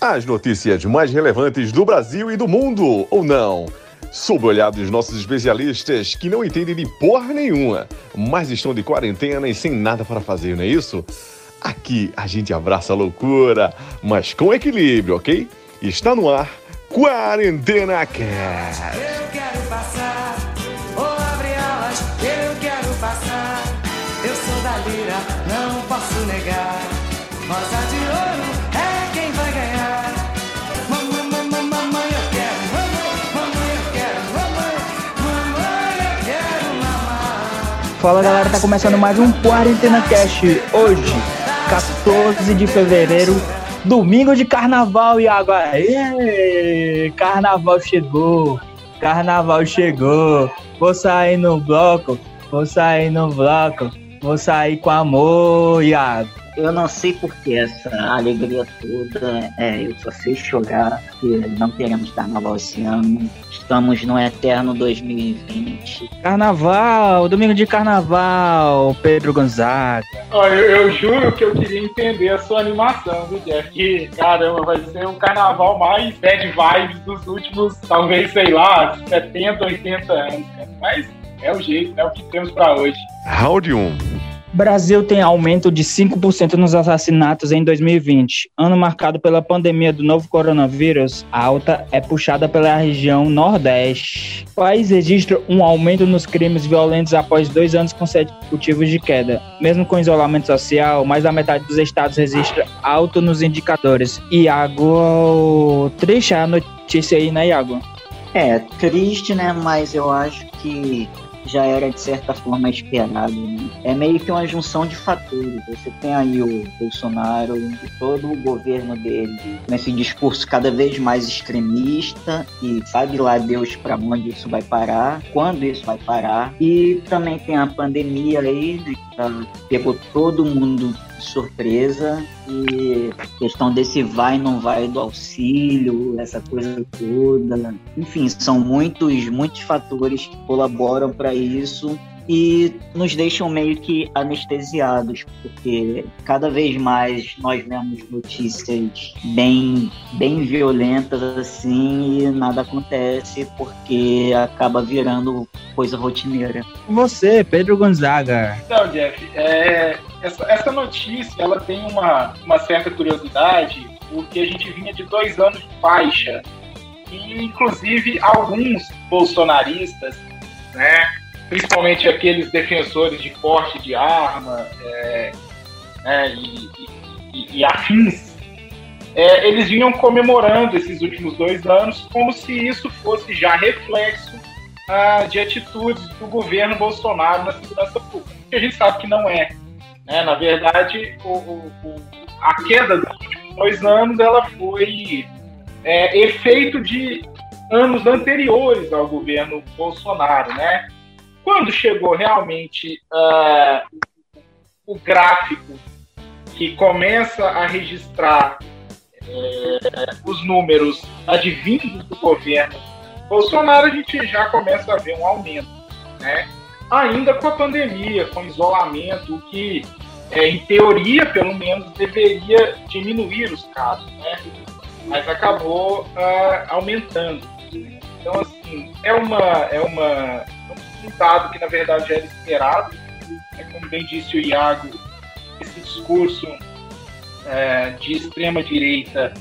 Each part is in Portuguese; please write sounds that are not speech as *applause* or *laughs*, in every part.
As notícias mais relevantes do Brasil e do mundo, ou não? Sob o olhar dos nossos especialistas que não entendem de porra nenhuma, mas estão de quarentena e sem nada para fazer, não é isso? Aqui a gente abraça a loucura, mas com equilíbrio, ok? Está no ar Quarentena Cast. Fala galera, tá começando mais um Quarentena Cast. Hoje, 14 de fevereiro, domingo de carnaval, Iago. Aê! Carnaval chegou, carnaval chegou. Vou sair no bloco, vou sair no bloco, vou sair com amor, Iago. Eu não sei por que essa alegria toda, é, eu só sei chorar, porque não teremos carnaval esse ano. Estamos no eterno 2020. Carnaval, domingo de carnaval, Pedro Gonzaga. Olha, eu, eu juro que eu queria entender a sua animação, viu, Jeff? Que, caramba, vai ser o carnaval mais bad vibes dos últimos, talvez, sei lá, 70, 80 anos. cara. Mas é o jeito, é o que temos pra hoje. Round 1. Brasil tem aumento de 5% nos assassinatos em 2020. Ano marcado pela pandemia do novo coronavírus, a alta é puxada pela região Nordeste. O país registra um aumento nos crimes violentos após dois anos consecutivos de queda. Mesmo com isolamento social, mais da metade dos estados registra alto nos indicadores. Iago, triste a notícia aí, né, Iago? É, triste, né? Mas eu acho que já era de certa forma esperado. Né? É meio que uma junção de fatores. Você tem aí o Bolsonaro e todo o governo dele nesse discurso cada vez mais extremista e sabe lá Deus para onde isso vai parar, quando isso vai parar. E também tem a pandemia aí, né, que tá- pegou todo mundo surpresa e questão desse vai não vai do auxílio, essa coisa toda. Enfim, são muitos, muitos fatores que colaboram para isso e nos deixam meio que anestesiados, porque cada vez mais nós vemos notícias bem, bem violentas assim e nada acontece porque acaba virando coisa rotineira. Você, Pedro Gonzaga. Então, Jeff, é, essa, essa notícia ela tem uma, uma certa curiosidade, porque a gente vinha de dois anos de baixa. E, inclusive, alguns bolsonaristas, né, principalmente aqueles defensores de porte de arma é, né, e, e- e afins, é, eles vinham comemorando esses últimos dois anos como se isso fosse já reflexo ah, de atitudes do governo Bolsonaro na segurança pública. Que a gente sabe que não é. Né? Na verdade, o- o- a queda dos últimos dois anos ela foi é, efeito de anos anteriores ao governo Bolsonaro, né? Quando chegou realmente ah, o gráfico que começa a registrar é, os números advindos do governo Bolsonaro, a gente já começa a ver um aumento, né? Ainda com a pandemia, com isolamento, o que, é, em teoria, pelo menos, deveria diminuir os casos, né? Mas acabou ah, aumentando. Então, assim, é uma, é uma um dado que, na verdade, era esperado. É, como bem disse o Iago, esse discurso é, de extrema-direita,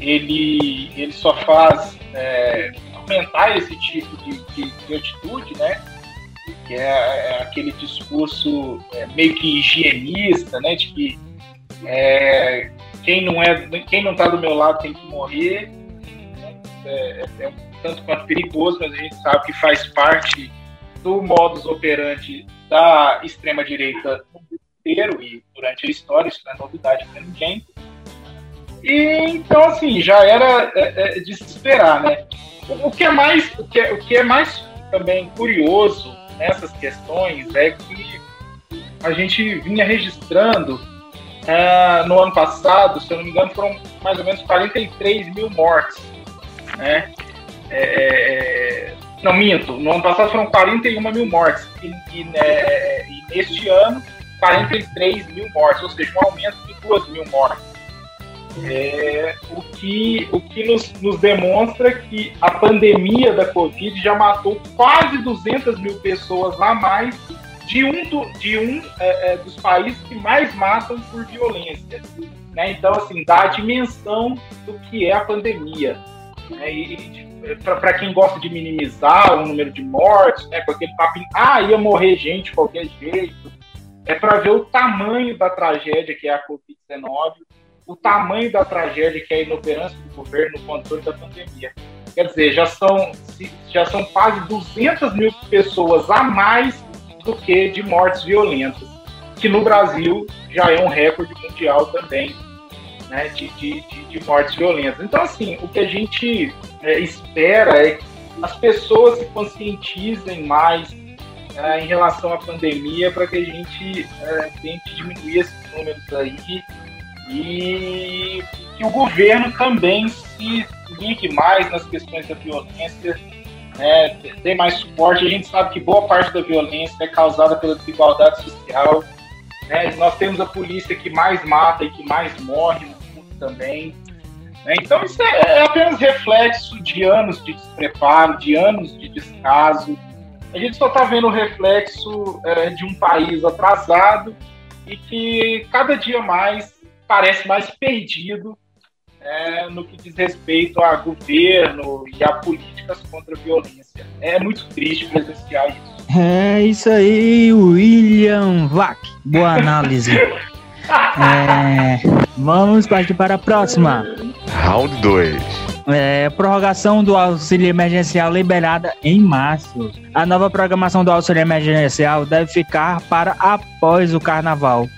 ele, ele só faz é, aumentar esse tipo de, de, de atitude, né? Que é, é aquele discurso é, meio que higienista, né? De que é, quem não é, quem não está do meu lado tem que morrer. É, é- é um tanto quanto perigoso, mas a gente sabe que faz parte do modus operandi da extrema direita inteiro e durante a história, isso não é novidade para ninguém. E então assim, já era é, é, de se esperar, né? O, o que é mais, o que é, o que é mais também curioso nessas questões é que a gente vinha registrando ah, no ano passado, se eu não me engano, foram mais ou menos 43 mil mortes, né? É, não minto, no ano passado foram 41 mil mortes e, e, né, e neste ano 43 mil mortes, ou seja, um aumento de 2 mil mortes. É, o que, o que nos, nos demonstra que a pandemia da Covid já matou quase 200 mil pessoas a mais de um, do, de um é, é, dos países que mais matam por violência. Né? Então, assim, dá a dimensão do que é a pandemia. Né? E, para quem gosta de minimizar o número de mortes, né, com aquele papinho, ah, ia morrer gente de qualquer jeito, é para ver o tamanho da tragédia que é a Covid-19, o tamanho da tragédia que é a inoperância do governo no controle da pandemia. Quer dizer, já são, já são quase 200 mil pessoas a mais do que de mortes violentas, que no Brasil já é um recorde mundial também né, de, de, de, mortes violentas. Então, assim, o que a gente é, espera é que as pessoas se conscientizem mais é, em relação à pandemia para que a gente é, tente diminuir esses números aí e que o governo também se ligue mais nas questões da violência, né, dê mais suporte. A gente sabe que boa parte da violência é causada pela desigualdade social. Né? Nós temos a polícia que mais mata e que mais morre também. Né? Então, isso é, é, apenas reflexo de anos de despreparo, de anos de descaso. A gente só está vendo o reflexo é, de um país atrasado e que cada dia mais parece mais perdido é, no que diz respeito a governo e a políticas contra a violência. É muito triste presenciar isso. É isso aí, William Vac. Boa análise. *laughs* É, vamos partir para a próxima. Round 2. É, prorrogação do auxílio emergencial liberada em março. A nova programação do auxílio emergencial deve ficar para após o carnaval,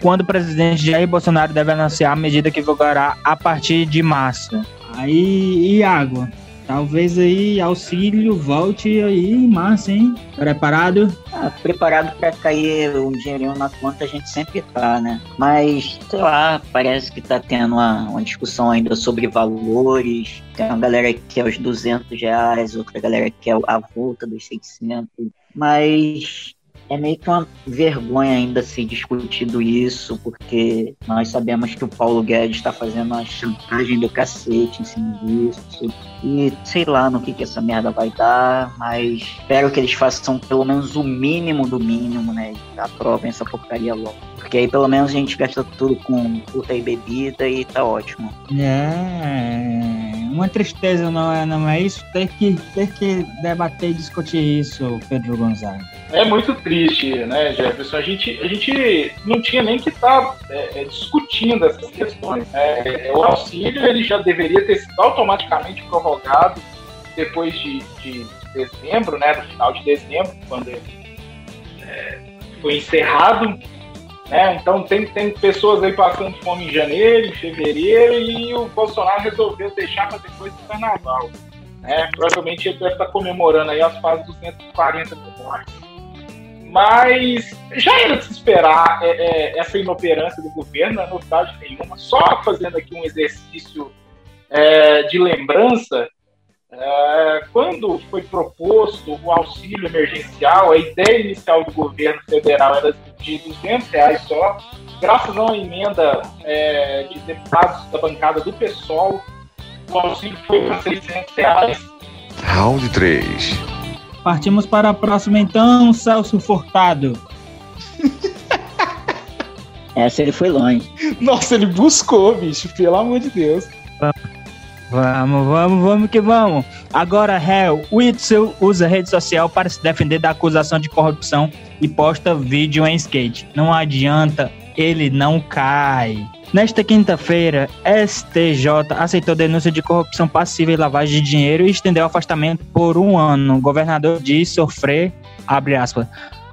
quando o presidente Jair Bolsonaro deve anunciar a medida que vigorará a partir de março. Aí, Iago, Talvez aí auxílio volte aí em março, hein? Preparado? Ah, preparado para cair um dinheirinho na conta a gente sempre tá, né? Mas, sei lá, parece que tá tendo uma, uma discussão ainda sobre valores. Tem uma galera que quer os 200 reais, outra galera que quer a volta dos 600. Mas é meio que uma vergonha ainda ser discutido isso, porque nós sabemos que o Paulo Guedes está fazendo uma chantagem do cacete em cima disso. E sei lá no que, que essa merda vai dar, mas espero que eles façam pelo menos o mínimo do mínimo, né? Aprovem essa porcaria logo. Porque aí pelo menos a gente gasta tudo com puta e bebida e tá ótimo. É, uma tristeza, não é, não é isso? Ter que, ter que debater e discutir isso, Pedro Gonzaga. É muito triste, né, Jefferson? A gente, a gente não tinha nem que estar tá, é, é, discutindo essas questões. É, o auxílio ele já deveria ter sido automaticamente prorrogado depois de, de dezembro, né, no final de dezembro, quando ele é, foi encerrado né? Então tem, tem pessoas aí passando fome em janeiro, em fevereiro, e o Bolsonaro resolveu deixar para depois do carnaval. Né? Provavelmente ele deve estar comemorando aí as quase 240 mil mortes. Mas já era de se esperar é, é, essa inoperância do governo, não é novidade nenhuma. Só fazendo aqui um exercício é, de lembrança, é, quando foi proposto o auxílio emergencial, a ideia inicial do governo federal era de 200 reais só. Graças a uma emenda é, de deputados da bancada do PSOL, o auxílio foi para 600 reais. Round 3. Partimos para a próxima então, Celso Furtado. *laughs* Essa ele foi longe. Nossa, ele buscou, bicho, pelo amor de Deus. Vamos, vamos, vamos que vamos. Agora, réu, o Itzel usa rede social para se defender da acusação de corrupção e posta vídeo em skate. Não adianta, ele não cai. Nesta quinta-feira, STJ aceitou denúncia de corrupção passiva e lavagem de dinheiro e estendeu o afastamento por um ano. O governador diz sofrer, abre aspas,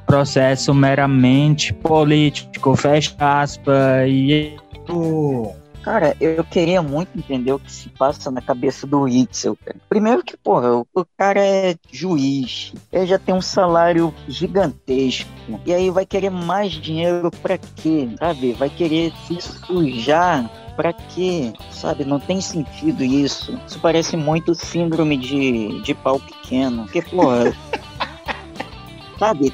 processo meramente político, fecha aspas, e Cara, eu queria muito entender o que se passa na cabeça do Itzel, cara. Primeiro que, porra, o cara é juiz, ele já tem um salário gigantesco, e aí vai querer mais dinheiro pra quê? Sabe? Vai querer se sujar Pra quê? Sabe, não tem sentido isso. Isso parece muito síndrome de, de pau pequeno. Porque, porra. *laughs* sabe,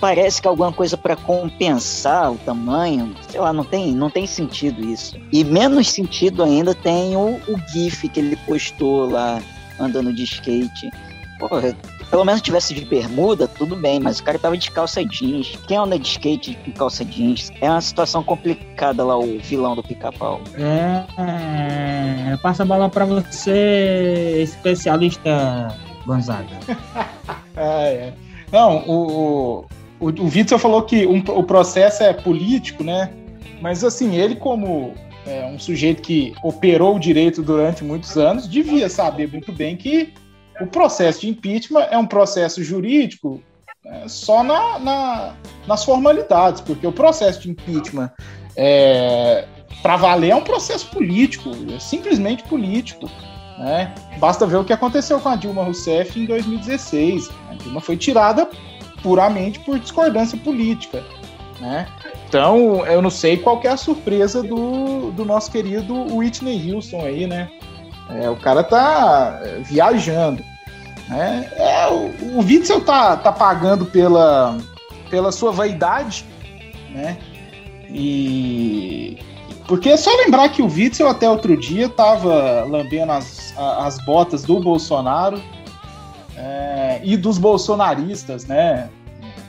parece que alguma coisa para compensar o tamanho, sei lá, não tem, não tem sentido isso. E menos sentido ainda tem o, o GIF que ele postou lá andando de skate. Porra, pelo menos tivesse de bermuda, tudo bem, mas o cara tava de calça jeans. Quem anda de skate com calça jeans? É uma situação complicada lá, o vilão do pica-pau. É, é, passa a bola pra você, especialista Gonzaga. *laughs* Ah, é. Não, o, o, o Witzel falou que um, o processo é político, né? Mas assim, ele como é, um sujeito que operou o direito durante muitos anos, devia saber muito bem que o processo de impeachment é um processo jurídico é, só na, na, nas formalidades, porque o processo de impeachment é, para valer é um processo político, é simplesmente político. Né? Basta ver o que aconteceu com a Dilma Rousseff em 2016. A Dilma foi tirada puramente por discordância política. Né? Então, eu não sei qual é a surpresa do, do nosso querido Whitney Houston aí, né? É, o cara tá é, viajando. Né? É, o, o Witzel tá, tá pagando pela, pela sua vaidade, né? E porque é só lembrar que o Witzel até outro dia estava lambendo as, as botas do Bolsonaro é, e dos bolsonaristas, né?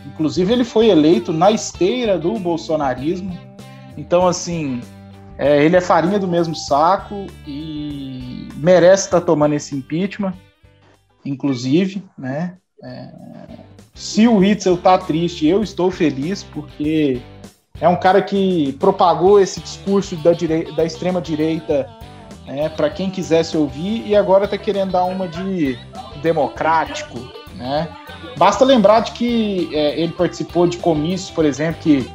Inclusive ele foi eleito na esteira do bolsonarismo. Então, assim, é, ele é farinha do mesmo saco e merece estar tá tomando esse impeachment, inclusive, né? É, se o Witzel tá triste, eu estou feliz, porque é um cara que propagou esse discurso da, da extrema-direita né, para quem quisesse ouvir e agora está querendo dar uma de democrático. Né? Basta lembrar de que é, ele participou de comícios, por exemplo, que,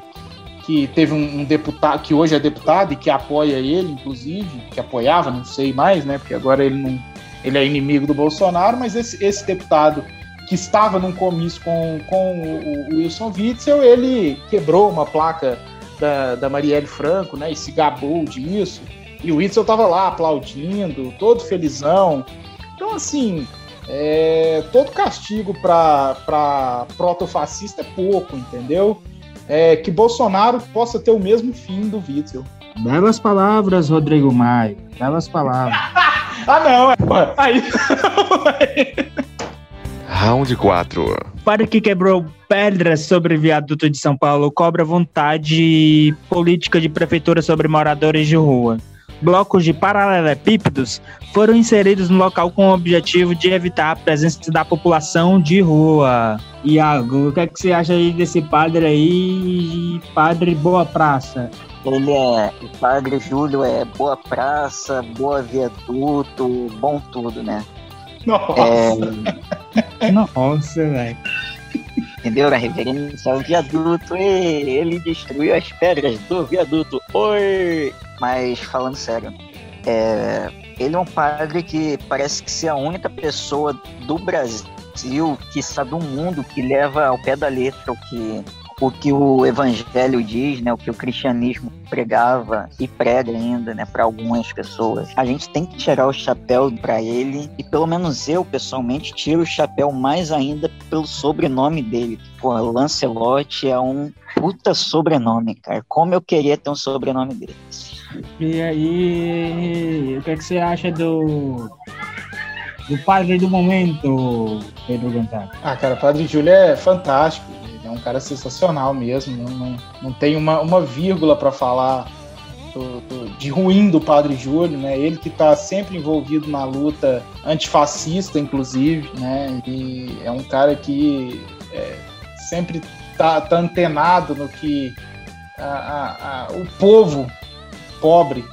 que teve um, um, deputado, que hoje é deputado e que apoia ele, inclusive, que apoiava, não sei mais, né? Porque agora ele não. Ele é inimigo do Bolsonaro, mas esse, esse deputado que estava num comício com, com o, o Wilson Witzel, ele quebrou uma placa da, da Marielle Franco, né, e se gabou disso, e o Witzel estava lá aplaudindo, todo felizão. Então, assim, é, todo castigo para protofascista é pouco, entendeu? É, que Bolsonaro possa ter o mesmo fim do Witzel. Belas palavras, Rodrigo Maio. Belas palavras. *laughs* ah, não. É, aí. *laughs* Round 4. Para que quebrou pedras sobre viaduto de São Paulo cobra vontade política de prefeitura sobre moradores de rua. Blocos de paralelepípedos foram inseridos no local com o objetivo de evitar a presença da população de rua. Iago, o que, é que você acha aí desse padre aí, padre Boa Praça? Ele é. O padre Júlio é boa praça, boa viaduto, bom tudo, né? Nossa! É... Nossa, velho. Entendeu? A reverência ao viaduto. E ele destruiu as pedras do viaduto. Oi! Mas falando sério, é... ele é um padre que parece que ser a única pessoa do Brasil, que sabe do mundo, que leva ao pé da letra o que o que o evangelho diz, né, o que o cristianismo pregava e prega ainda, né, para algumas pessoas. A gente tem que tirar o chapéu para ele e pelo menos eu pessoalmente tiro o chapéu mais ainda pelo sobrenome dele. Pô, Lancelot é um puta sobrenome, cara. Como eu queria ter um sobrenome desse. E aí, o que, é que você acha do do padre do momento, Pedro Gonçalves? Ah, cara, o padre Júlio é fantástico é um cara sensacional mesmo. Não, não, não tem uma, uma vírgula para falar do, do, de ruim do Padre Júlio, né? Ele que está sempre envolvido na luta antifascista, inclusive, né? E é um cara que é, sempre tá, tá, antenado no que a, a, a, o povo pobre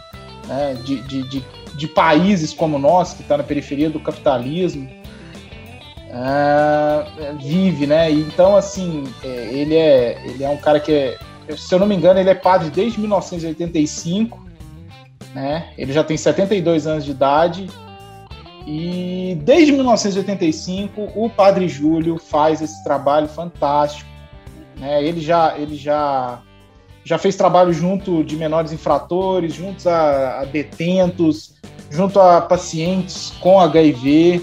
né? de, de, de, de países como nós, que está na periferia do capitalismo, uh, vive, né? Então, assim, é, ele, é, ele é um cara que é, se eu não me engano, ele é padre desde 1985, né? Ele já tem 72 anos de idade e desde 1985 o Padre Júlio faz esse trabalho fantástico, né? Ele já, ele já já fez trabalho junto de menores infratores, juntos a, a detentos, junto a pacientes com HIV,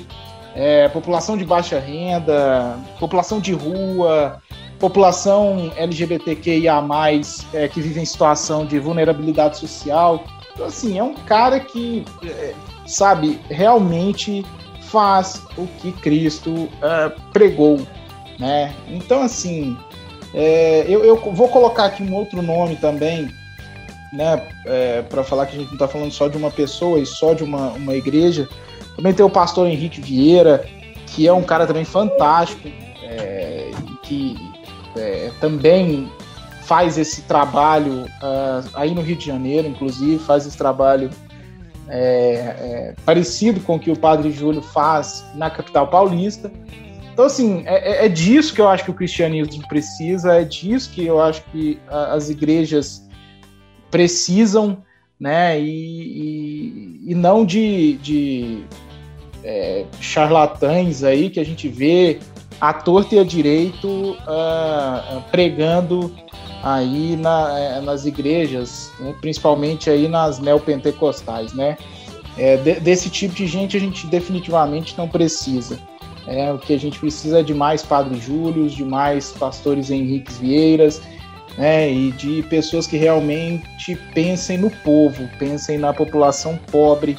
é, população de baixa renda, população de rua, população LGBTQIA+, é, que vive em situação de vulnerabilidade social. Então, assim, é um cara que, é, sabe, realmente faz o que Cristo é, pregou, né? Então, assim, é, eu, eu, vou colocar aqui um outro nome também, né, é, para falar que a gente não está falando só de uma pessoa e só de uma, uma igreja. Também tem o pastor Henrique Vieira, que é um cara também fantástico, é, que é, também faz esse trabalho uh, aí no Rio de Janeiro, inclusive, faz esse trabalho é, é, parecido com o que o Padre Júlio faz na capital paulista. Então, assim, é, é, é disso que eu acho que o cristianismo precisa, é disso que eu acho que as igrejas precisam, né? E, e, e não de, de é, charlatães aí que a gente vê à torta e a direito uh, pregando aí na, é, nas igrejas, né? principalmente aí nas neopentecostais, né? É, de, desse tipo de gente a gente definitivamente não precisa. É, o que a gente precisa é de mais Padre Júlios, de mais pastores Henriques Vieiras, né, e de pessoas que realmente pensem no povo, pensem na população pobre,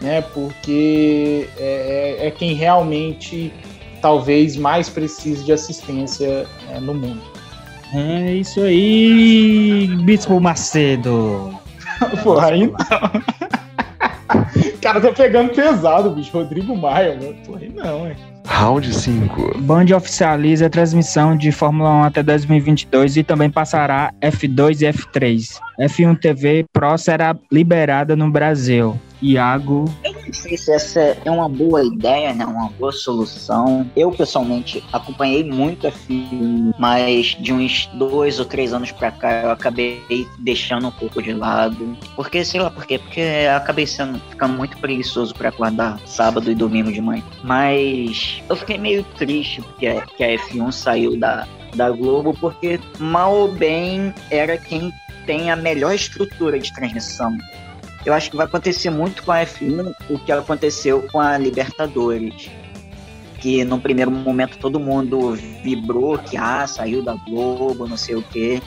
né, porque é, é, é quem realmente talvez mais precise de assistência é, no mundo. É isso aí, Bispo Macedo. *laughs* Pô, aí não. *laughs* cara tá pegando pesado, bicho. Rodrigo Maia, mano. Pô, aí não, é. Round 5. Band oficializa a transmissão de Fórmula 1 até 2022 e também passará F2 e F3. F1 TV Pro será liberada no Brasil. Iago. Eu não sei se essa é uma boa ideia, né? Uma boa solução. Eu, pessoalmente, acompanhei muito a filme, mas de uns dois ou três anos pra cá eu acabei deixando um pouco de lado. Porque, sei lá por quê? Porque eu acabei sendo, ficando muito preguiçoso para acordar sábado e domingo de manhã. Mas eu fiquei meio triste porque a, que a F1 saiu da, da Globo, porque mal ou bem era quem tem a melhor estrutura de transmissão eu acho que vai acontecer muito com a F1 o que aconteceu com a Libertadores. Que no primeiro momento todo mundo vibrou que ah, saiu da Globo, não sei o quê.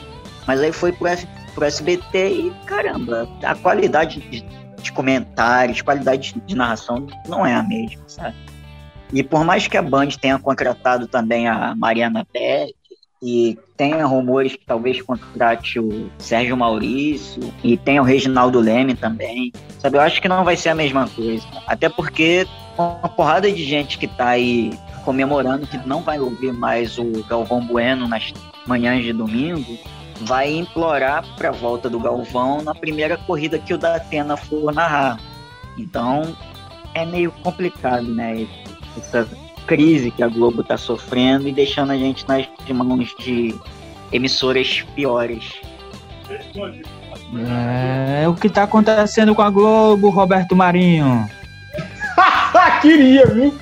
Mas aí foi pro, F, pro SBT e caramba, a qualidade de, de comentários, qualidade de narração não é a mesma, sabe? E por mais que a Band tenha contratado também a Mariana Pérez, e tenha rumores que talvez contrate o Sérgio Maurício e tenha o Reginaldo Leme também. Sabe, eu acho que não vai ser a mesma coisa. Até porque uma porrada de gente que tá aí comemorando que não vai ouvir mais o Galvão Bueno nas manhãs de domingo, vai implorar para a volta do Galvão na primeira corrida que o Datena for narrar. Então é meio complicado, né? Essa crise que a Globo está sofrendo e deixando a gente nas mãos de emissoras piores. É, o que está acontecendo com a Globo, Roberto Marinho? *laughs* Queria, viu?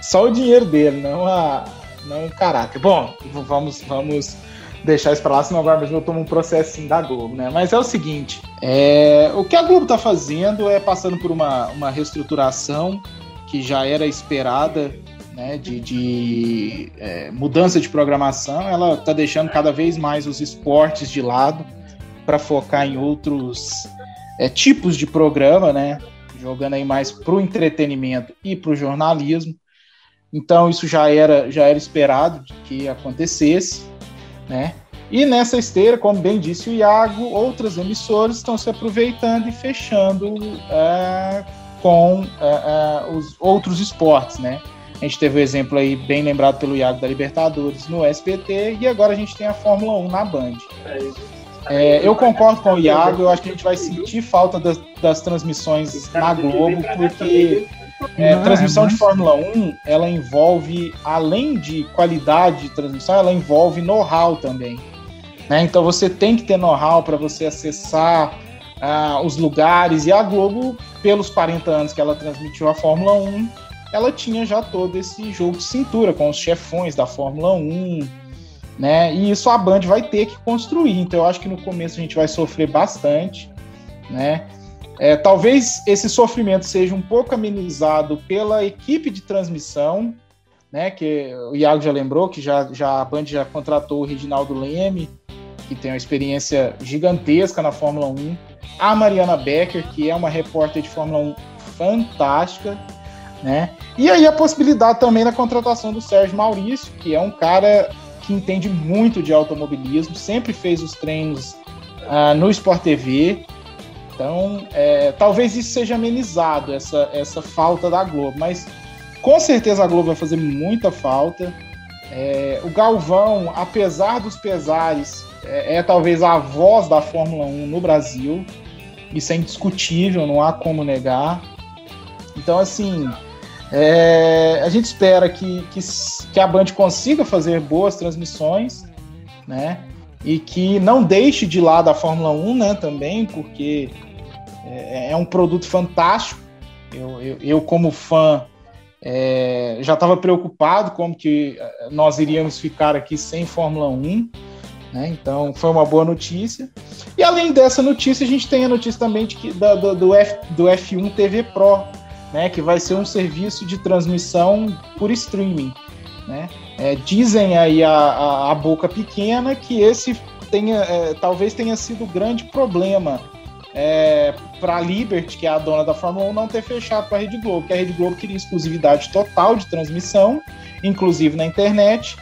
Só o dinheiro dele, não a não o caráter. Bom, vamos vamos deixar isso para lá, senão agora mesmo eu tomo um processinho da Globo, né? Mas é o seguinte, é, o que a Globo está fazendo é passando por uma, uma reestruturação que já era esperada né, de, de é, mudança de programação, ela está deixando cada vez mais os esportes de lado para focar em outros é, tipos de programa, né, jogando aí mais para o entretenimento e para o jornalismo. Então isso já era já era esperado que acontecesse, né? E nessa esteira, como bem disse o Iago, outras emissoras estão se aproveitando e fechando é, com é, é, os outros esportes, né? A gente teve o um exemplo aí bem lembrado pelo Iago da Libertadores no SBT e agora a gente tem a Fórmula 1 na Band. É, eu concordo com o Iago, eu acho que a gente vai sentir falta das, das transmissões na Globo, porque é, transmissão de Fórmula 1 ela envolve, além de qualidade de transmissão, ela envolve know-how também. Né? Então você tem que ter know-how para você acessar uh, os lugares, e a Globo, pelos 40 anos que ela transmitiu a Fórmula 1, ela tinha já todo esse jogo de cintura com os chefões da Fórmula 1, né? E isso a Band vai ter que construir. Então eu acho que no começo a gente vai sofrer bastante, né? É, talvez esse sofrimento seja um pouco amenizado pela equipe de transmissão, né? Que o Iago já lembrou que já, já a Band já contratou o Reginaldo Leme, que tem uma experiência gigantesca na Fórmula 1. A Mariana Becker, que é uma repórter de Fórmula 1 fantástica, né? E aí a possibilidade também da contratação do Sérgio Maurício, que é um cara que entende muito de automobilismo, sempre fez os treinos uh, no Sport TV. Então, é, talvez isso seja amenizado, essa, essa falta da Globo, mas com certeza a Globo vai fazer muita falta. É, o Galvão, apesar dos pesares, é, é, talvez a voz da Fórmula 1 no Brasil. Isso é indiscutível, não há como negar. Então, assim, é, a gente espera que, que, que, a Band consiga fazer boas transmissões, né? E que não deixe de lado a Fórmula 1, né? Também, porque é, é um produto fantástico. Eu, eu, eu como fã, é, já estava preocupado como que é, nós iríamos ficar aqui sem Fórmula 1. Né? Então foi uma boa notícia. E além dessa notícia, a gente tem a notícia também de que, da, do, do, F, do F1 TV Pro, né? que vai ser um serviço de transmissão por streaming. Né? É, dizem aí a, a, a, boca pequena que esse tenha, é, talvez tenha sido o grande problema é, para a Liberty, que é a dona da Fórmula 1, não ter fechado para a Rede Globo, porque a Rede Globo queria exclusividade total de transmissão, inclusive na internet,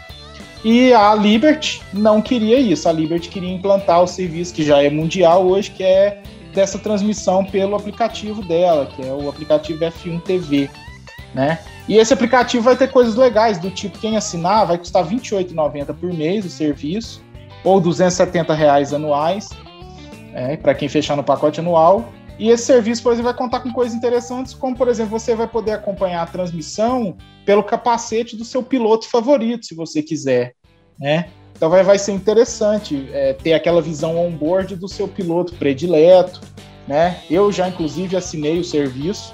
e a Liberty não queria isso. A Liberty queria implantar o serviço que já é mundial hoje, que é dessa transmissão pelo aplicativo dela, que é o aplicativo F1 TV, né? E esse aplicativo vai ter coisas legais, do tipo quem assinar vai custar R$ 28,90 por mês o serviço, ou 270 reais anuais é, para quem fechar no pacote anual. E esse serviço, por exemplo, vai contar com coisas interessantes, como, por exemplo, você vai poder acompanhar a transmissão pelo capacete do seu piloto favorito, se você quiser, né? Então vai, vai ser interessante é, ter aquela visão on-board do seu piloto predileto, né? Eu já, inclusive, assinei o serviço,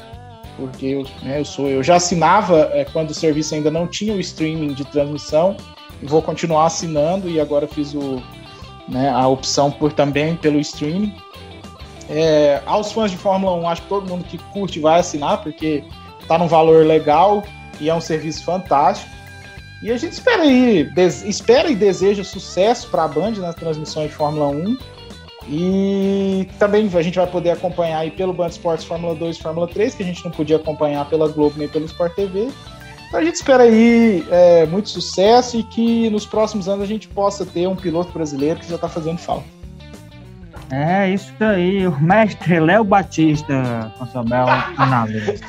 porque eu, né, eu sou, eu já assinava é, quando o serviço ainda não tinha o streaming de transmissão, e vou continuar assinando, e agora fiz o, né, a opção por também pelo streaming. É, aos fãs de Fórmula 1, acho que todo mundo que curte vai assinar, porque tá num valor legal e é um serviço fantástico. E a gente espera aí, espera e deseja sucesso para a Band nas transmissões de Fórmula 1. E também a gente vai poder acompanhar aí pelo Band Esportes Fórmula 2 e Fórmula 3, que a gente não podia acompanhar pela Globo nem pelo Sport TV. Então a gente espera aí é, muito sucesso e que nos próximos anos a gente possa ter um piloto brasileiro que já está fazendo falta. É isso aí, o mestre Léo Batista bela análise.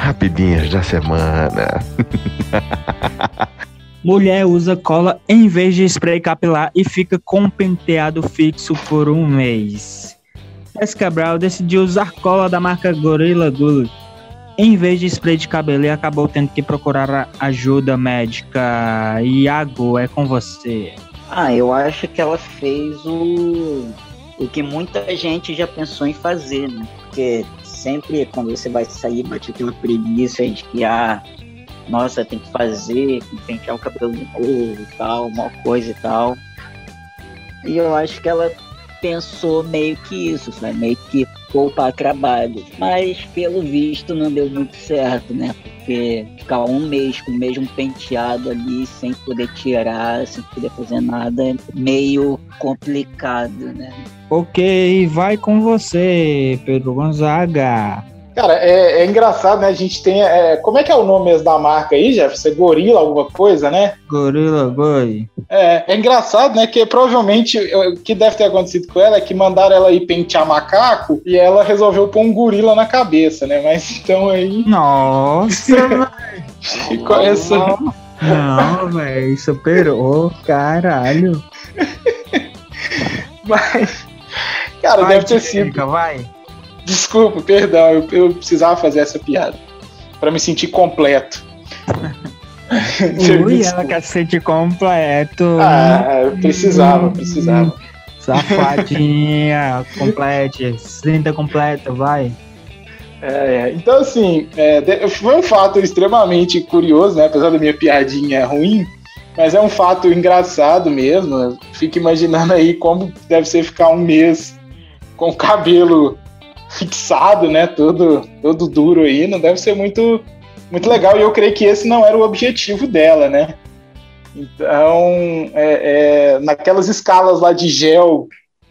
Rapidinhas da semana. *laughs* Mulher usa cola em vez de spray capilar e fica com penteado fixo por um mês. Jessica Brown decidiu usar cola da marca Gorilla Glue em vez de spray de cabelo, ele acabou tendo que procurar ajuda médica. Iago, é com você. Ah, eu acho que ela fez o, o que muita gente já pensou em fazer, né? Porque sempre quando você vai sair, bate aquela preguiça de que, ah, nossa, tem que fazer, tem que pentear o cabelo novo e tal, uma coisa e tal. E eu acho que ela pensou meio que isso, meio que poupar trabalho. Mas pelo visto não deu muito certo, né? Porque ficar um mês com o mesmo penteado ali, sem poder tirar, sem poder fazer nada, é meio complicado, né? Ok, vai com você, Pedro Gonzaga. Cara, é, é, engraçado, né? A gente tem. É, como é que é o nome mesmo da marca aí, Jeff? É Gorila, alguma coisa, né? Gorila Boy. É, é engraçado, né? Que provavelmente o que deve ter acontecido com ela é que mandaram ela ir pentear macaco e ela resolveu pôr um gorila na cabeça, né? Mas então aí. Nossa! *laughs* Ficou essa. Não, velho, superou, caralho. *laughs* Mas. Cara, vai, deve ter sido. Vai. Desculpa, perdão, eu, eu precisava fazer essa piada. para me sentir completo. *laughs* Ui, ela quer se sentir completo. Ah, eu precisava, hum, precisava. Safadinha, *laughs* complete, sinta completa, vai. É, é. Então, assim, é, foi um fato extremamente curioso, né? Apesar da minha piadinha ruim, mas é um fato engraçado mesmo. Fico imaginando aí como deve ser ficar um mês com o cabelo fixado, né? Todo, todo duro aí, não deve ser muito muito legal e eu creio que esse não era o objetivo dela, né? Então, é, é, naquelas escalas lá de gel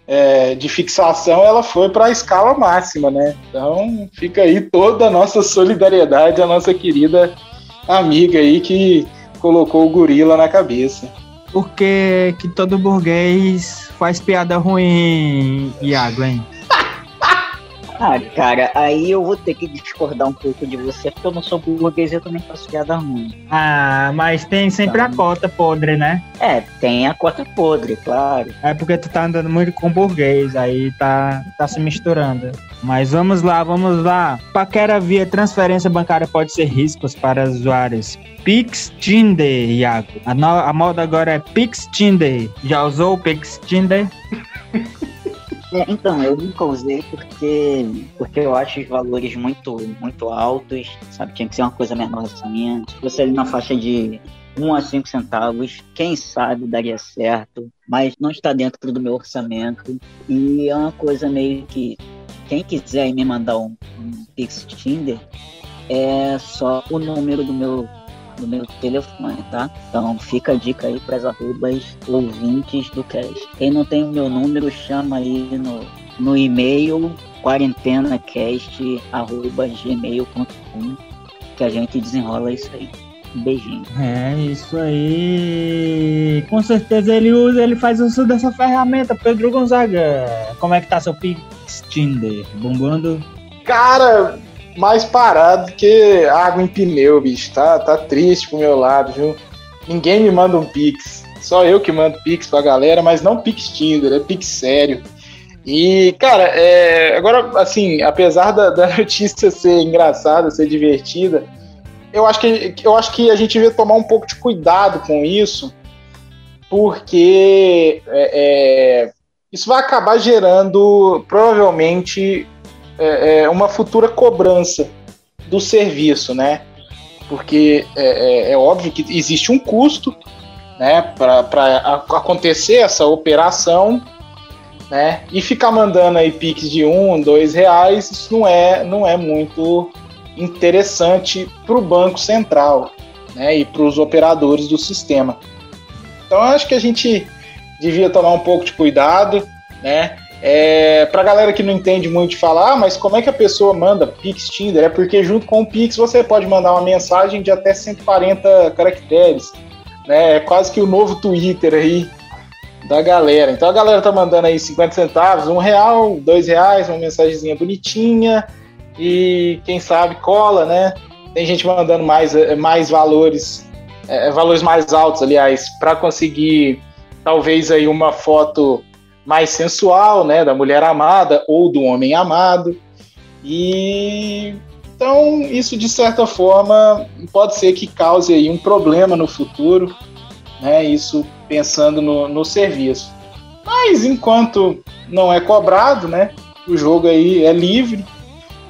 é, de fixação, ela foi para a escala máxima, né? Então, fica aí toda a nossa solidariedade à nossa querida amiga aí que colocou o gorila na cabeça. Por que, que todo burguês faz piada ruim, Iago, hein? Ah, cara, aí eu vou ter que discordar um pouco de você, porque eu não sou burguês e eu também faço piada ruim. Ah, mas tem sempre a cota podre, né? É, tem a cota podre, claro. É porque tu tá andando muito com burguês, aí tá, tá se misturando. Mas vamos lá, vamos lá. Paquera via transferência bancária pode ser riscos para usuários. Pix Tinder, Iago. A, no- a moda agora é Pix Tinder. Já usou o Pix Tinder? *laughs* É, então, eu nunca usei porque, porque eu acho os valores muito, muito altos, sabe? Tinha que ser uma coisa menorzinha. Se fosse ali na faixa de 1 a 5 centavos, quem sabe daria certo, mas não está dentro do meu orçamento. E é uma coisa meio que, quem quiser me mandar um, um Pix Tinder, é só o número do meu do meu telefone, tá? Então fica a dica aí para as arrobas ouvintes do cast. Quem não tem o meu número, chama aí no, no e-mail quarentenacast.gmail.com que a gente desenrola isso aí. Um beijinho. É isso aí. Com certeza ele usa, ele faz uso dessa ferramenta. Pedro Gonzaga, como é que tá seu Pix Tinder? Bombando? Cara, mais parado que água em pneu, bicho. Tá, tá triste pro meu lado, viu? Ninguém me manda um Pix. Só eu que mando Pix pra galera, mas não Pix Tinder, é Pix sério. E, cara, é, agora, assim, apesar da, da *laughs* notícia ser engraçada, ser divertida, eu acho, que, eu acho que a gente devia tomar um pouco de cuidado com isso, porque é, é, isso vai acabar gerando, provavelmente, é, é, uma futura cobrança do serviço, né? Porque é, é, é óbvio que existe um custo né, para acontecer essa operação, né? E ficar mandando aí piques de um, dois reais, isso não é, não é muito interessante para o Banco Central né, e para os operadores do sistema. Então, acho que a gente devia tomar um pouco de cuidado, né? É, pra galera que não entende muito de falar, mas como é que a pessoa manda Pix Tinder? É porque junto com o Pix você pode mandar uma mensagem de até 140 caracteres. Né? É quase que o novo Twitter aí da galera. Então a galera tá mandando aí 50 centavos, um real, dois reais, uma mensagenzinha bonitinha e quem sabe cola, né? Tem gente mandando mais, mais valores, é, valores mais altos, aliás, para conseguir talvez aí uma foto mais sensual, né, da mulher amada ou do homem amado. E então isso de certa forma pode ser que cause aí um problema no futuro, né? Isso pensando no, no serviço. Mas enquanto não é cobrado, né? O jogo aí é livre.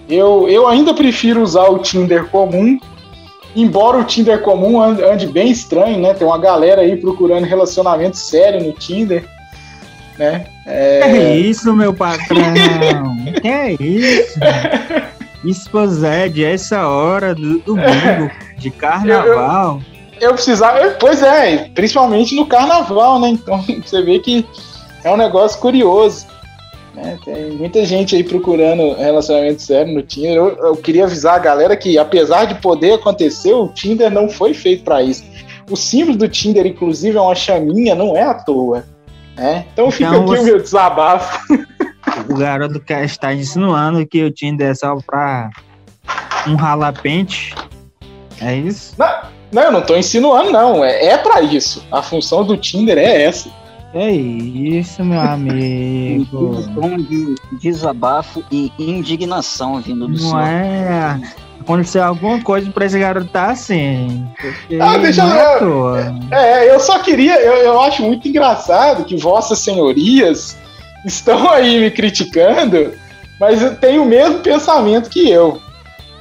Eu, eu ainda prefiro usar o Tinder comum, embora o Tinder comum ande, ande bem estranho, né? Tem uma galera aí procurando relacionamento sério no Tinder né? É... Que é isso, meu patrão? que é isso? Esposede, essa hora do domingo de carnaval. Eu, eu, precisava, pois é, principalmente no carnaval, né? Então *laughs* você vê que é um negócio curioso. Né? Tem muita gente aí procurando relacionamento sério no Tinder. Eu, eu queria avisar a galera que, apesar de poder acontecer, o Tinder não foi feito para isso. O símbolo do Tinder, inclusive, é uma chaminha, não é à toa. É, então fica então, aqui você... o meu desabafo. O garoto que está insinuando que o Tinder é só pra um ralapente. É isso? Não, não, eu não tô insinuando, não. É, é para isso. A função do Tinder é essa. É isso, meu amigo. Um tom de desabafo e indignação vindo do não senhor. É aconteceu alguma coisa pra esse garoto tá assim. Ah, deixa eu. É, é, eu só queria. Eu, eu acho muito engraçado que vossas senhorias estão *laughs* aí me criticando, mas tem o mesmo pensamento que eu.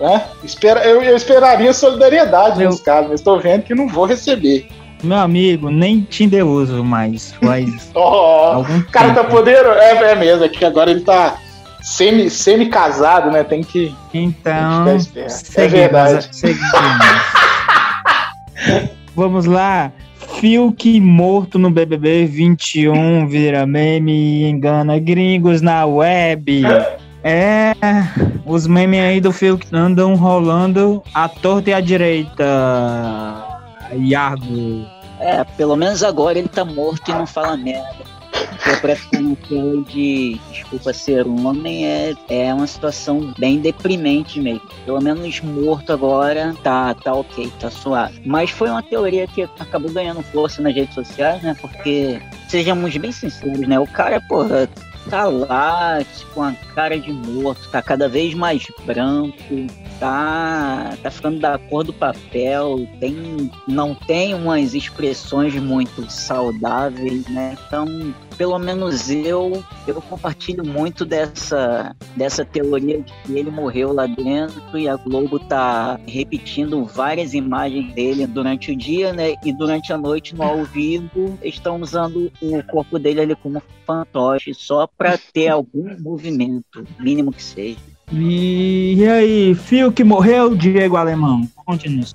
Né? Espera, eu, eu esperaria solidariedade Meu... nesse caso, mas estou vendo que não vou receber. Meu amigo, nem Tinder uso mais. Faz oh, *laughs* o cara tá poderoso. É, é mesmo, é que agora ele tá semi, semi-casado, né? Tem que. Então, Tem que seguimos, É verdade. seguimos. *laughs* Vamos lá. Fiuk morto no BBB 21 vira meme e engana gringos na web. É, os memes aí do Fiuk andam rolando à torta e à direita. Iago. É, pelo menos agora ele tá morto e não fala merda. Pra ficar naquela de desculpa ser homem é, é uma situação bem deprimente mesmo. Pelo menos morto agora tá, tá ok, tá suave. Mas foi uma teoria que acabou ganhando força nas redes sociais, né? Porque, sejamos bem sinceros, né? O cara, porra, tá lá, com a cara de morto, tá cada vez mais branco, tá, tá ficando da cor do papel, tem, não tem umas expressões muito saudáveis, né? Então, pelo menos eu, eu compartilho muito dessa, dessa teoria de que ele morreu lá dentro e a Globo tá repetindo várias imagens dele durante o dia, né? E durante a noite no ao vivo estão usando o corpo dele ali como fantoche só para ter algum movimento, mínimo que seja. E, e aí, Fiuk morreu, Diego Alemão? Continua. *laughs*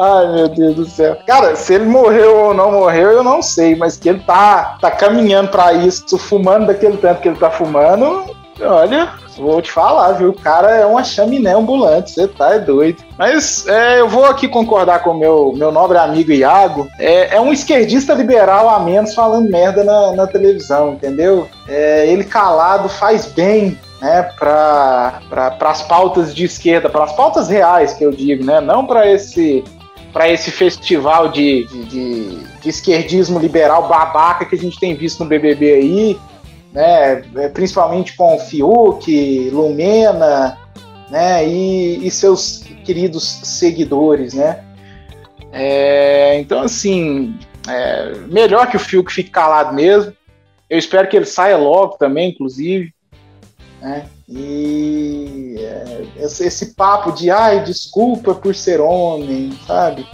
Ai, meu Deus do céu. Cara, se ele morreu ou não morreu, eu não sei, mas que ele tá, tá caminhando pra isso, fumando daquele tanto que ele tá fumando, olha, vou te falar, viu? O cara é uma chaminé ambulante, você tá é doido. Mas é, eu vou aqui concordar com o meu, meu nobre amigo Iago. É, é um esquerdista liberal a menos falando merda na, na televisão, entendeu? É, ele calado faz bem né, para pra, as pautas de esquerda, para as pautas reais que eu digo, né, não para esse para esse festival de, de, de, de esquerdismo liberal babaca que a gente tem visto no BBB aí, né, é, principalmente com o Fiuk, Lumena, né, e, e seus queridos seguidores, né. É, então, assim, é, melhor que o Fiuk fique calado mesmo. Eu espero que ele saia logo também, inclusive. Né? E é, esse, esse papo de ai, desculpa por ser homem, sabe?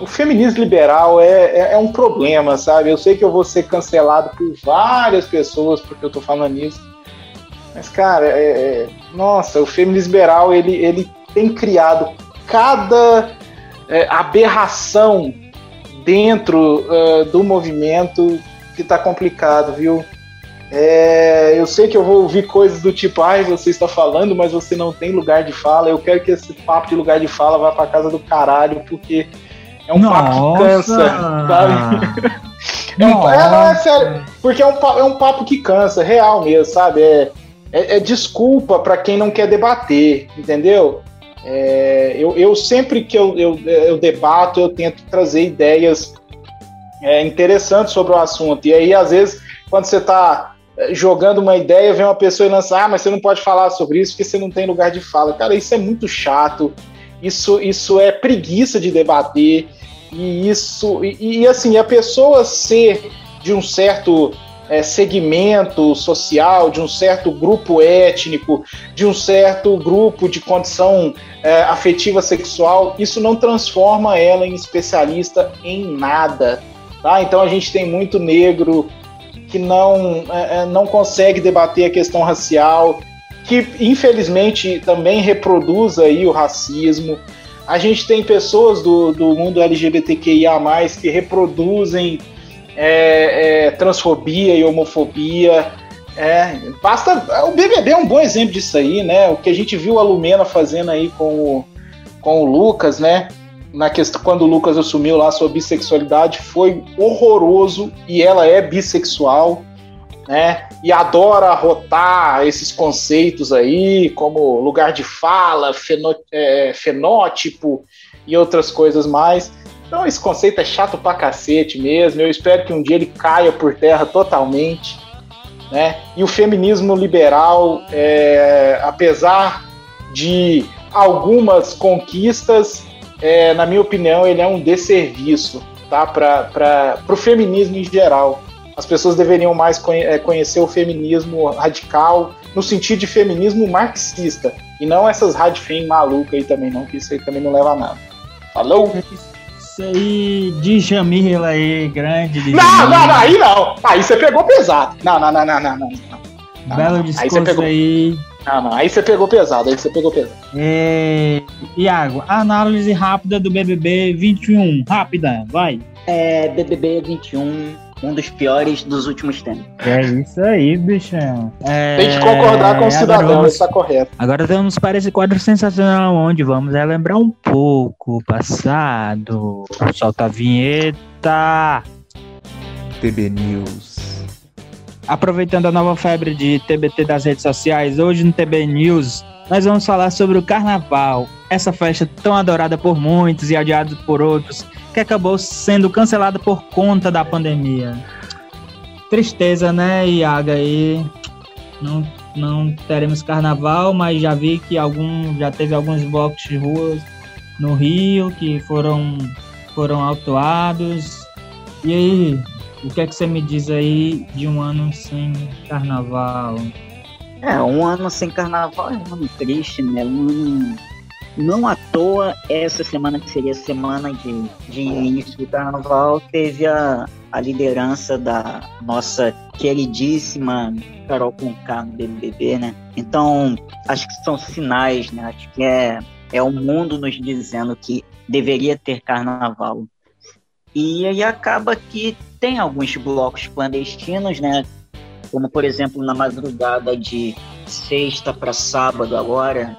O feminismo liberal é, é, é, um problema, sabe? Eu sei que eu vou ser cancelado por várias pessoas porque eu tô falando isso. Mas, cara, é, é nossa, o feminismo liberal ele, ele tem criado cada é, aberração dentro uh, do movimento que tá complicado, viu? É, eu sei que eu vou ouvir coisas do tipo, ai, você está falando, mas você não tem lugar de fala. Eu quero que esse papo de lugar de fala vá para casa do caralho, porque *laughs* é um Nossa. papo que cansa, sabe? É, um, é, não, é sério, porque é um, pa- é um papo que cansa, real mesmo, sabe? É, é, é desculpa para quem não quer debater, entendeu? É, eu, eu sempre que eu, eu, eu debato, eu tento trazer ideias é, interessantes sobre o assunto. E aí, às vezes, quando você está jogando uma ideia, vem uma pessoa e lança, ah, mas você não pode falar sobre isso porque você não tem lugar de fala. Cara, isso é muito chato. Isso, isso é preguiça de debater. E isso. E, e, assim, a pessoa ser de um certo é, segmento social, de um certo grupo étnico, de um certo grupo de condição é, afetiva sexual, isso não transforma ela em especialista em nada. Tá? Então a gente tem muito negro que não, é, não consegue debater a questão racial, que infelizmente também reproduz aí o racismo. A gente tem pessoas do, do mundo LGBTQIA, que reproduzem é, é, transfobia e homofobia. É, basta. O BBB é um bom exemplo disso aí, né? O que a gente viu a Lumena fazendo aí com o, com o Lucas, né? Na questão, quando o Lucas assumiu lá sua bissexualidade, foi horroroso e ela é bissexual, né? E adora rotar esses conceitos aí, como lugar de fala, é, fenótipo e outras coisas mais. Então esse conceito é chato pra cacete mesmo. Eu espero que um dia ele caia por terra totalmente. Né? E o feminismo liberal, é, apesar de algumas conquistas, é, na minha opinião, ele é um desserviço tá? para o feminismo em geral. As pessoas deveriam mais conhe conhecer o feminismo radical no sentido de feminismo marxista e não essas radfem malucas aí também não, que isso aí também não leva a nada. Falou? Isso aí, de Jamila aí, grande. Não, não, não, aí não. Aí você pegou pesado. Não, não, não, não, não, não. não. Belo discurso aí. Pegou... aí. Não, não, aí você pegou pesado, aí você pegou pesado. É... Iago, análise rápida do BBB 21. Rápida, vai. É, BBB 21 um dos piores dos últimos tempos. É isso aí, bichão. É... Tem que concordar com o cidadão, vamos... está correto. Agora vamos para esse quadro sensacional, onde vamos relembrar um pouco o passado. Solta a vinheta. TB News. Aproveitando a nova febre de TBT das redes sociais, hoje no TB News nós vamos falar sobre o Carnaval, essa festa tão adorada por muitos e adiada por outros, que acabou sendo cancelada por conta da pandemia. Tristeza, né, Iaga? Aí não, não teremos carnaval, mas já vi que algum, já teve alguns blocos de ruas no Rio que foram, foram autuados. E aí, o que é que você me diz aí de um ano sem carnaval? É, um ano sem carnaval é um ano triste, né? Um ano não à toa, essa semana que seria a semana de, de início do carnaval, teve a, a liderança da nossa queridíssima Carol Conká no BBB, né? Então, acho que são sinais, né? Acho que é, é o mundo nos dizendo que deveria ter carnaval. E aí acaba que tem alguns blocos clandestinos, né? Como, por exemplo, na madrugada de sexta para sábado agora,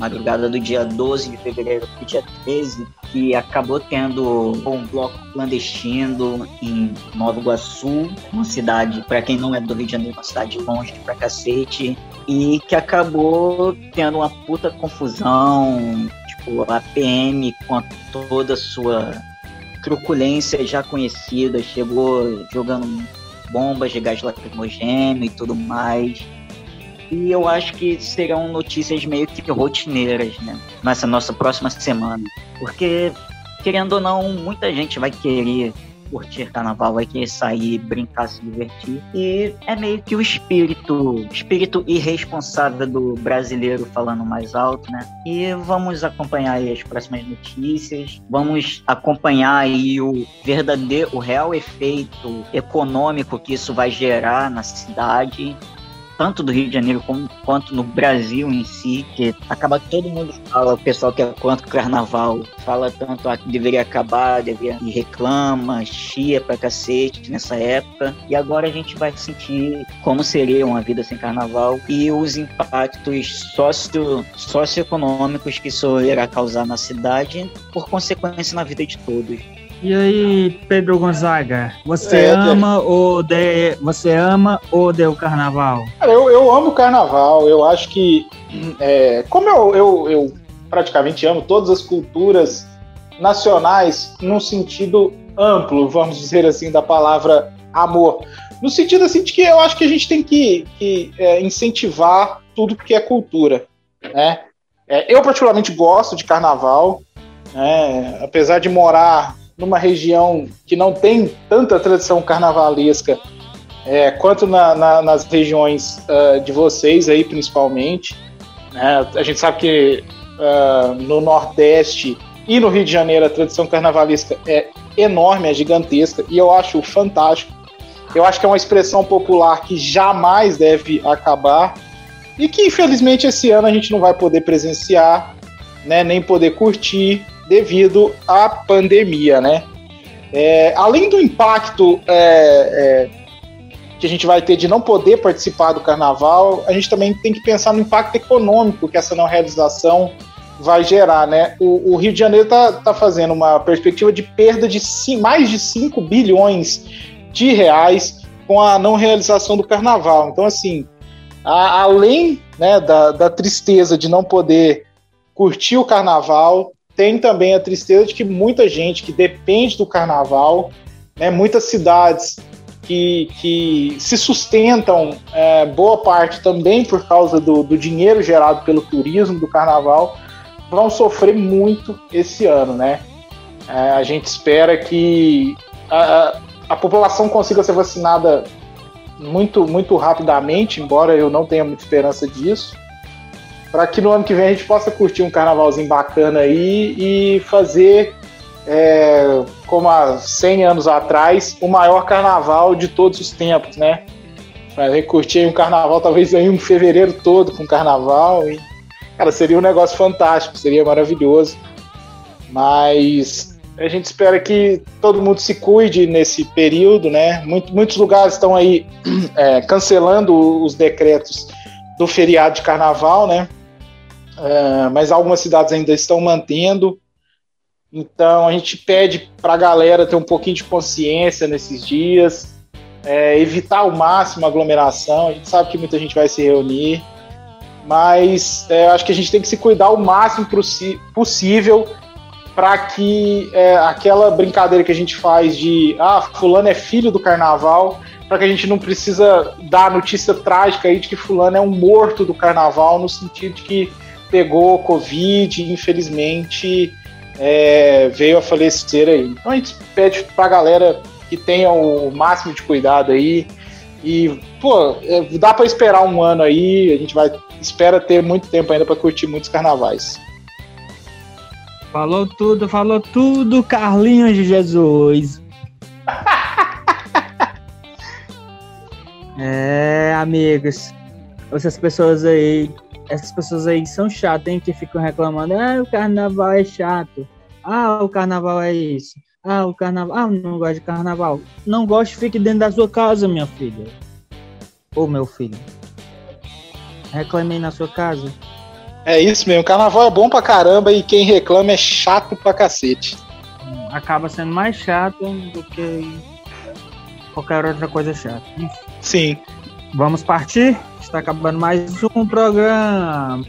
madrugada do dia 12 de fevereiro para o dia 13, que acabou tendo um bloco clandestino em Nova Iguaçu, uma cidade, para quem não é do Rio de Janeiro, uma cidade longe pra cacete, e que acabou tendo uma puta confusão, tipo, a PM com toda a sua truculência já conhecida, chegou jogando bombas de gás lacrimogêneo e tudo mais. E eu acho que serão notícias meio que rotineiras, né? Nessa nossa próxima semana. Porque, querendo ou não, muita gente vai querer curtir carnaval, vai querer sair, brincar, se divertir. E é meio que o espírito, espírito irresponsável do brasileiro falando mais alto, né? E vamos acompanhar aí as próximas notícias, vamos acompanhar aí o verdadeiro, o real efeito econômico que isso vai gerar na cidade tanto do Rio de Janeiro como, quanto no Brasil em si, que acaba todo mundo fala, o pessoal que é contra o carnaval, fala tanto ah, que deveria acabar, deveria, e reclama, chia pra cacete nessa época, e agora a gente vai sentir como seria uma vida sem carnaval e os impactos socio, socioeconômicos que isso irá causar na cidade, por consequência na vida de todos. E aí, Pedro Gonzaga, você é, ama é. ou odeia, você ama ou odeia o carnaval? Eu, eu amo o carnaval, eu acho que é, como eu, eu, eu praticamente amo todas as culturas nacionais num sentido amplo, vamos dizer assim, da palavra amor. No sentido assim de que eu acho que a gente tem que, que é, incentivar tudo que é cultura. Né? É, eu particularmente gosto de carnaval, né? apesar de morar numa região que não tem tanta tradição carnavalesca é, quanto na, na, nas regiões uh, de vocês aí, principalmente. Né? A gente sabe que uh, no Nordeste e no Rio de Janeiro a tradição carnavalesca é enorme, é gigantesca, e eu acho fantástico. Eu acho que é uma expressão popular que jamais deve acabar e que infelizmente esse ano a gente não vai poder presenciar, né, nem poder curtir, devido à pandemia, né? É, além do impacto é, é, que a gente vai ter de não poder participar do carnaval, a gente também tem que pensar no impacto econômico que essa não realização vai gerar, né? O, o Rio de Janeiro está tá fazendo uma perspectiva de perda de mais de 5 bilhões de reais com a não realização do carnaval. Então, assim, a, além né, da, da tristeza de não poder curtir o carnaval, tem também a tristeza de que muita gente que depende do carnaval, né, muitas cidades que, que se sustentam, é, boa parte também por causa do, do dinheiro gerado pelo turismo do carnaval, vão sofrer muito esse ano, né? É, a gente espera que a, a, população consiga ser vacinada muito, muito rapidamente, embora eu não tenha muita esperança disso para que no ano que vem a gente possa curtir um carnavalzinho bacana aí e fazer é, como há 100 anos atrás, o maior carnaval de todos os tempos, né? Pra curtir um carnaval, talvez aí um fevereiro todo com carnaval. E, cara, seria um negócio fantástico, seria maravilhoso. Mas a gente espera que todo mundo se cuide nesse período, né? Muito, muitos lugares estão aí *clears throat* é, cancelando os decretos do feriado de carnaval, né? É, mas algumas cidades ainda estão mantendo. Então a gente pede para a galera ter um pouquinho de consciência nesses dias, é, evitar ao máximo a aglomeração. A gente sabe que muita gente vai se reunir, mas é, acho que a gente tem que se cuidar o máximo possível para que é, aquela brincadeira que a gente faz de ah, fulano é filho do carnaval, para que a gente não precisa dar a notícia trágica aí de que fulano é um morto do carnaval, no sentido de que pegou Covid e infelizmente é, veio a falecer aí. Então a gente pede para a galera que tenha o máximo de cuidado aí. E, pô, é, dá para esperar um ano aí, a gente vai espera ter muito tempo ainda para curtir muitos carnavais. Falou tudo, falou tudo, Carlinhos de Jesus. *laughs* é, amigos, essas pessoas aí, essas pessoas aí são chatas, hein, que ficam reclamando, ah, o carnaval é chato, ah, o carnaval é isso, ah, o carnaval, ah, não gosto de carnaval. Não gosto, fique dentro da sua casa, minha filha. Ou meu filho. Reclamei na sua casa. É isso mesmo, carnaval é bom pra caramba e quem reclama é chato pra cacete. Acaba sendo mais chato do que qualquer outra coisa chata. Sim. Vamos partir? Está acabando mais um programa.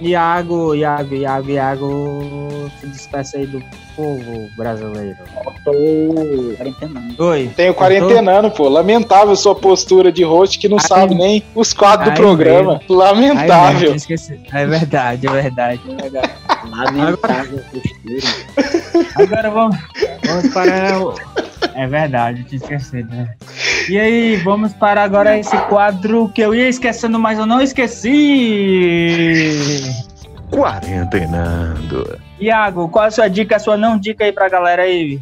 Iago, Iago, Iago, Iago, se despeça aí do povo brasileiro. Eu tô quarentenando. Oi. Tenho quarentenando, pô. Lamentável sua postura de host que não Ai, sabe nem os quadros do programa. Mesmo. Lamentável. Ai, é verdade, é verdade. É verdade. Lamentável postura. Agora vamos, vamos para o é verdade, tinha esquecido, né? E aí, vamos para agora esse quadro que eu ia esquecendo, mas eu não esqueci. Quarentenando. Iago, qual a sua dica, a sua não dica aí pra galera aí?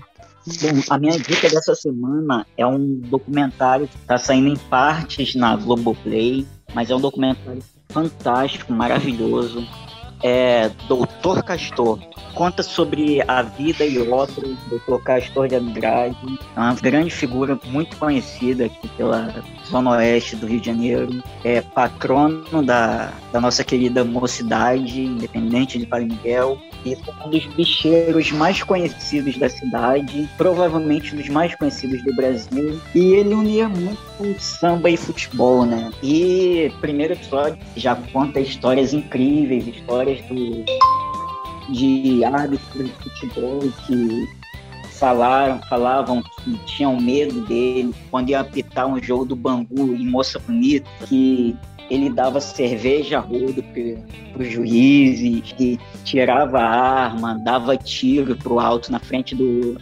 Bom, a minha dica dessa semana é um documentário que tá saindo em partes na Globoplay, mas é um documentário fantástico, maravilhoso. É Doutor Castor, conta sobre a vida e obra do Dr. Castor de Andrade. É uma grande figura muito conhecida aqui pela zona oeste do Rio de Janeiro. É patrono da, da nossa querida mocidade, independente de Padre Miguel. E um dos bicheiros mais conhecidos da cidade, provavelmente um dos mais conhecidos do Brasil. E ele unia muito samba e futebol, né? E primeiro episódio já conta histórias incríveis, histórias do de árbitros de futebol que falaram, falavam que tinham medo dele quando ia apitar um jogo do Bangu em Moça Bonita, que ele dava cerveja rodo para os juízes, que tirava arma, dava tiro pro alto na frente do,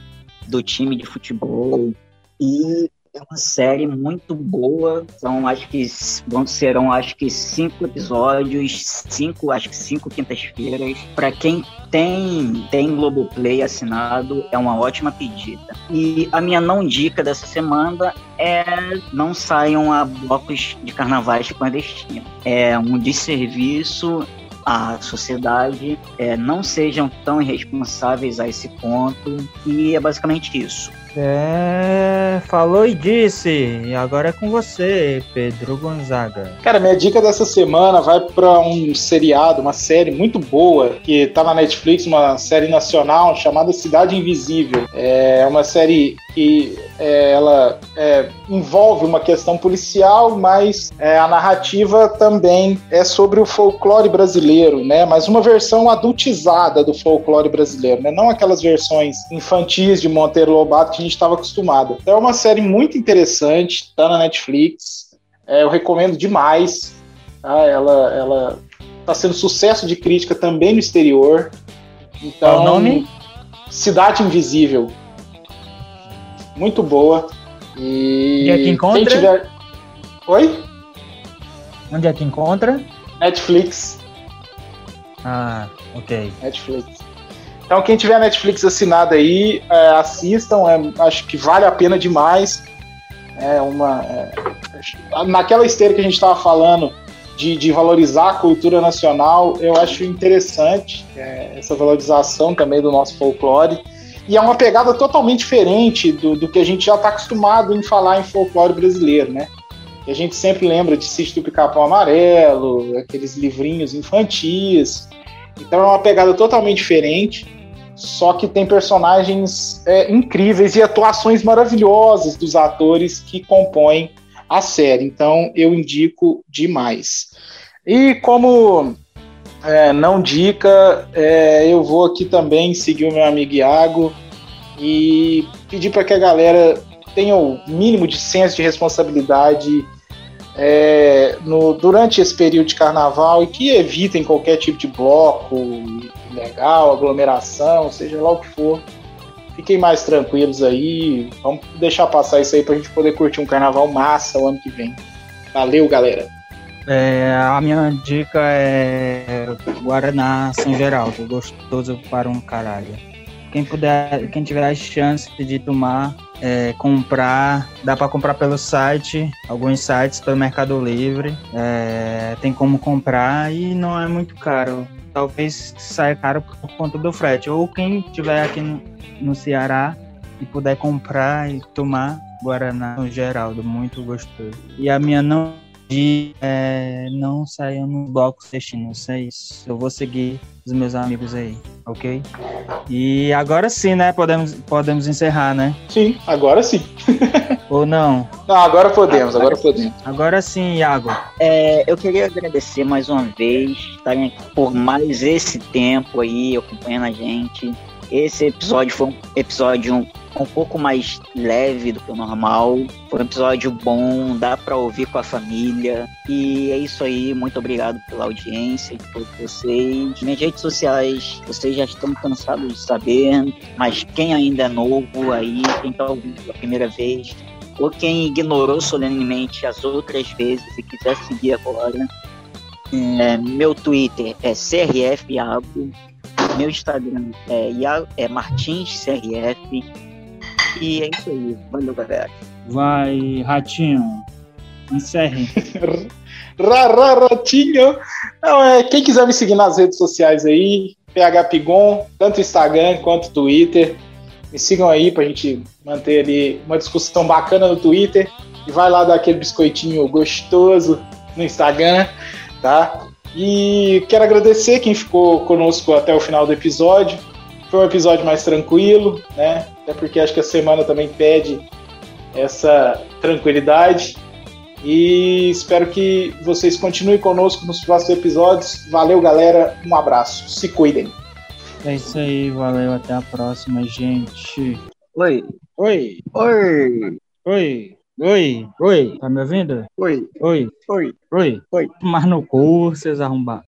do time de futebol. E é uma série muito boa. São, acho que vão serão, acho que cinco episódios, cinco, acho que cinco quintas-feiras. Para quem tem tem Globoplay assinado, é uma ótima pedida. E a minha não dica dessa semana é não saiam a blocos de carnavais clandestinos. É um desserviço à sociedade, é, não sejam tão irresponsáveis a esse ponto. E é basicamente isso. É, falou e disse. E agora é com você, Pedro Gonzaga. Cara, minha dica dessa semana vai para um seriado, uma série muito boa que tá na Netflix, uma série nacional chamada Cidade Invisível. É uma série que é, ela é, envolve uma questão policial, mas é, a narrativa também é sobre o folclore brasileiro, né? Mas uma versão adultizada do folclore brasileiro, né? Não aquelas versões infantis de Monteiro Lobato que a gente estava acostumado. Então é uma série muito interessante, tá na Netflix. É, eu recomendo demais. Tá? Ela, ela tá sendo sucesso de crítica também no exterior. Então, Qual o nome? Cidade Invisível muito boa. E Onde é que encontra? Quem tiver... Oi? Onde é que encontra? Netflix. Ah, ok. Netflix. Então, quem tiver Netflix assinado aí, é, assistam, é, acho que vale a pena demais. É uma. É, naquela esteira que a gente estava falando de, de, valorizar a cultura nacional, eu acho interessante é, essa valorização também do nosso folclore. E é uma pegada totalmente diferente do, do que a gente já está acostumado em falar em folclore brasileiro, né? A gente sempre lembra de do Picapão Amarelo, aqueles livrinhos infantis. Então é uma pegada totalmente diferente, só que tem personagens é, incríveis e atuações maravilhosas dos atores que compõem a série. Então eu indico demais. E como é, não dica, é, eu vou aqui também seguir o meu amigo Iago e pedir para que a galera tenha o mínimo de senso de responsabilidade é, no, durante esse período de carnaval e que evitem qualquer tipo de bloco ilegal, aglomeração, seja lá o que for. Fiquem mais tranquilos aí. Vamos deixar passar isso aí pra gente poder curtir um carnaval massa o ano que vem. Valeu, galera! É, a minha dica é Guaraná São Geraldo, gostoso para um caralho. Quem puder, quem tiver a chance de tomar, é, comprar, dá para comprar pelo site, alguns sites pelo Mercado Livre, é, tem como comprar e não é muito caro. Talvez saia caro por conta do frete. Ou quem tiver aqui no, no Ceará e puder comprar e tomar Guaraná no Geraldo, muito gostoso. E a minha não de é, não saiam no bloco assistindo vocês. Eu vou seguir os meus amigos aí, ok? E agora sim, né? Podemos, podemos encerrar, né? Sim, agora sim. *laughs* Ou não? Não, agora podemos, agora, agora podemos. Agora sim, Iago. É, eu queria agradecer mais uma vez estarem por mais esse tempo aí acompanhando a gente. Esse episódio foi um episódio um pouco mais leve do que o normal. Foi um episódio bom, dá para ouvir com a família. E é isso aí, muito obrigado pela audiência de todos vocês. Minhas redes sociais, vocês já estão cansados de saber, mas quem ainda é novo aí, quem tá ouvindo pela primeira vez, ou quem ignorou solenemente as outras vezes e quiser seguir agora, é, meu Twitter é CRFiago, meu Instagram é, é MartinsCRF. E é isso aí. Valeu, galera. Vai, Ratinho. Encerre. *laughs* Ratinho. Não, é, quem quiser me seguir nas redes sociais aí, PH Pigon, tanto Instagram quanto Twitter. Me sigam aí pra gente manter ali uma discussão bacana no Twitter. E vai lá dar aquele biscoitinho gostoso no Instagram, tá? E quero agradecer quem ficou conosco até o final do episódio. Foi um episódio mais tranquilo, né? Até porque acho que a semana também pede essa tranquilidade. E espero que vocês continuem conosco nos próximos episódios. Valeu, galera. Um abraço. Se cuidem. É isso aí, valeu. Até a próxima, gente. Oi. Oi. Oi. Oi. Oi. Oi. Tá me ouvindo? Oi. Oi. Oi. Oi. Oi. Mas no cu, vocês arrombaram.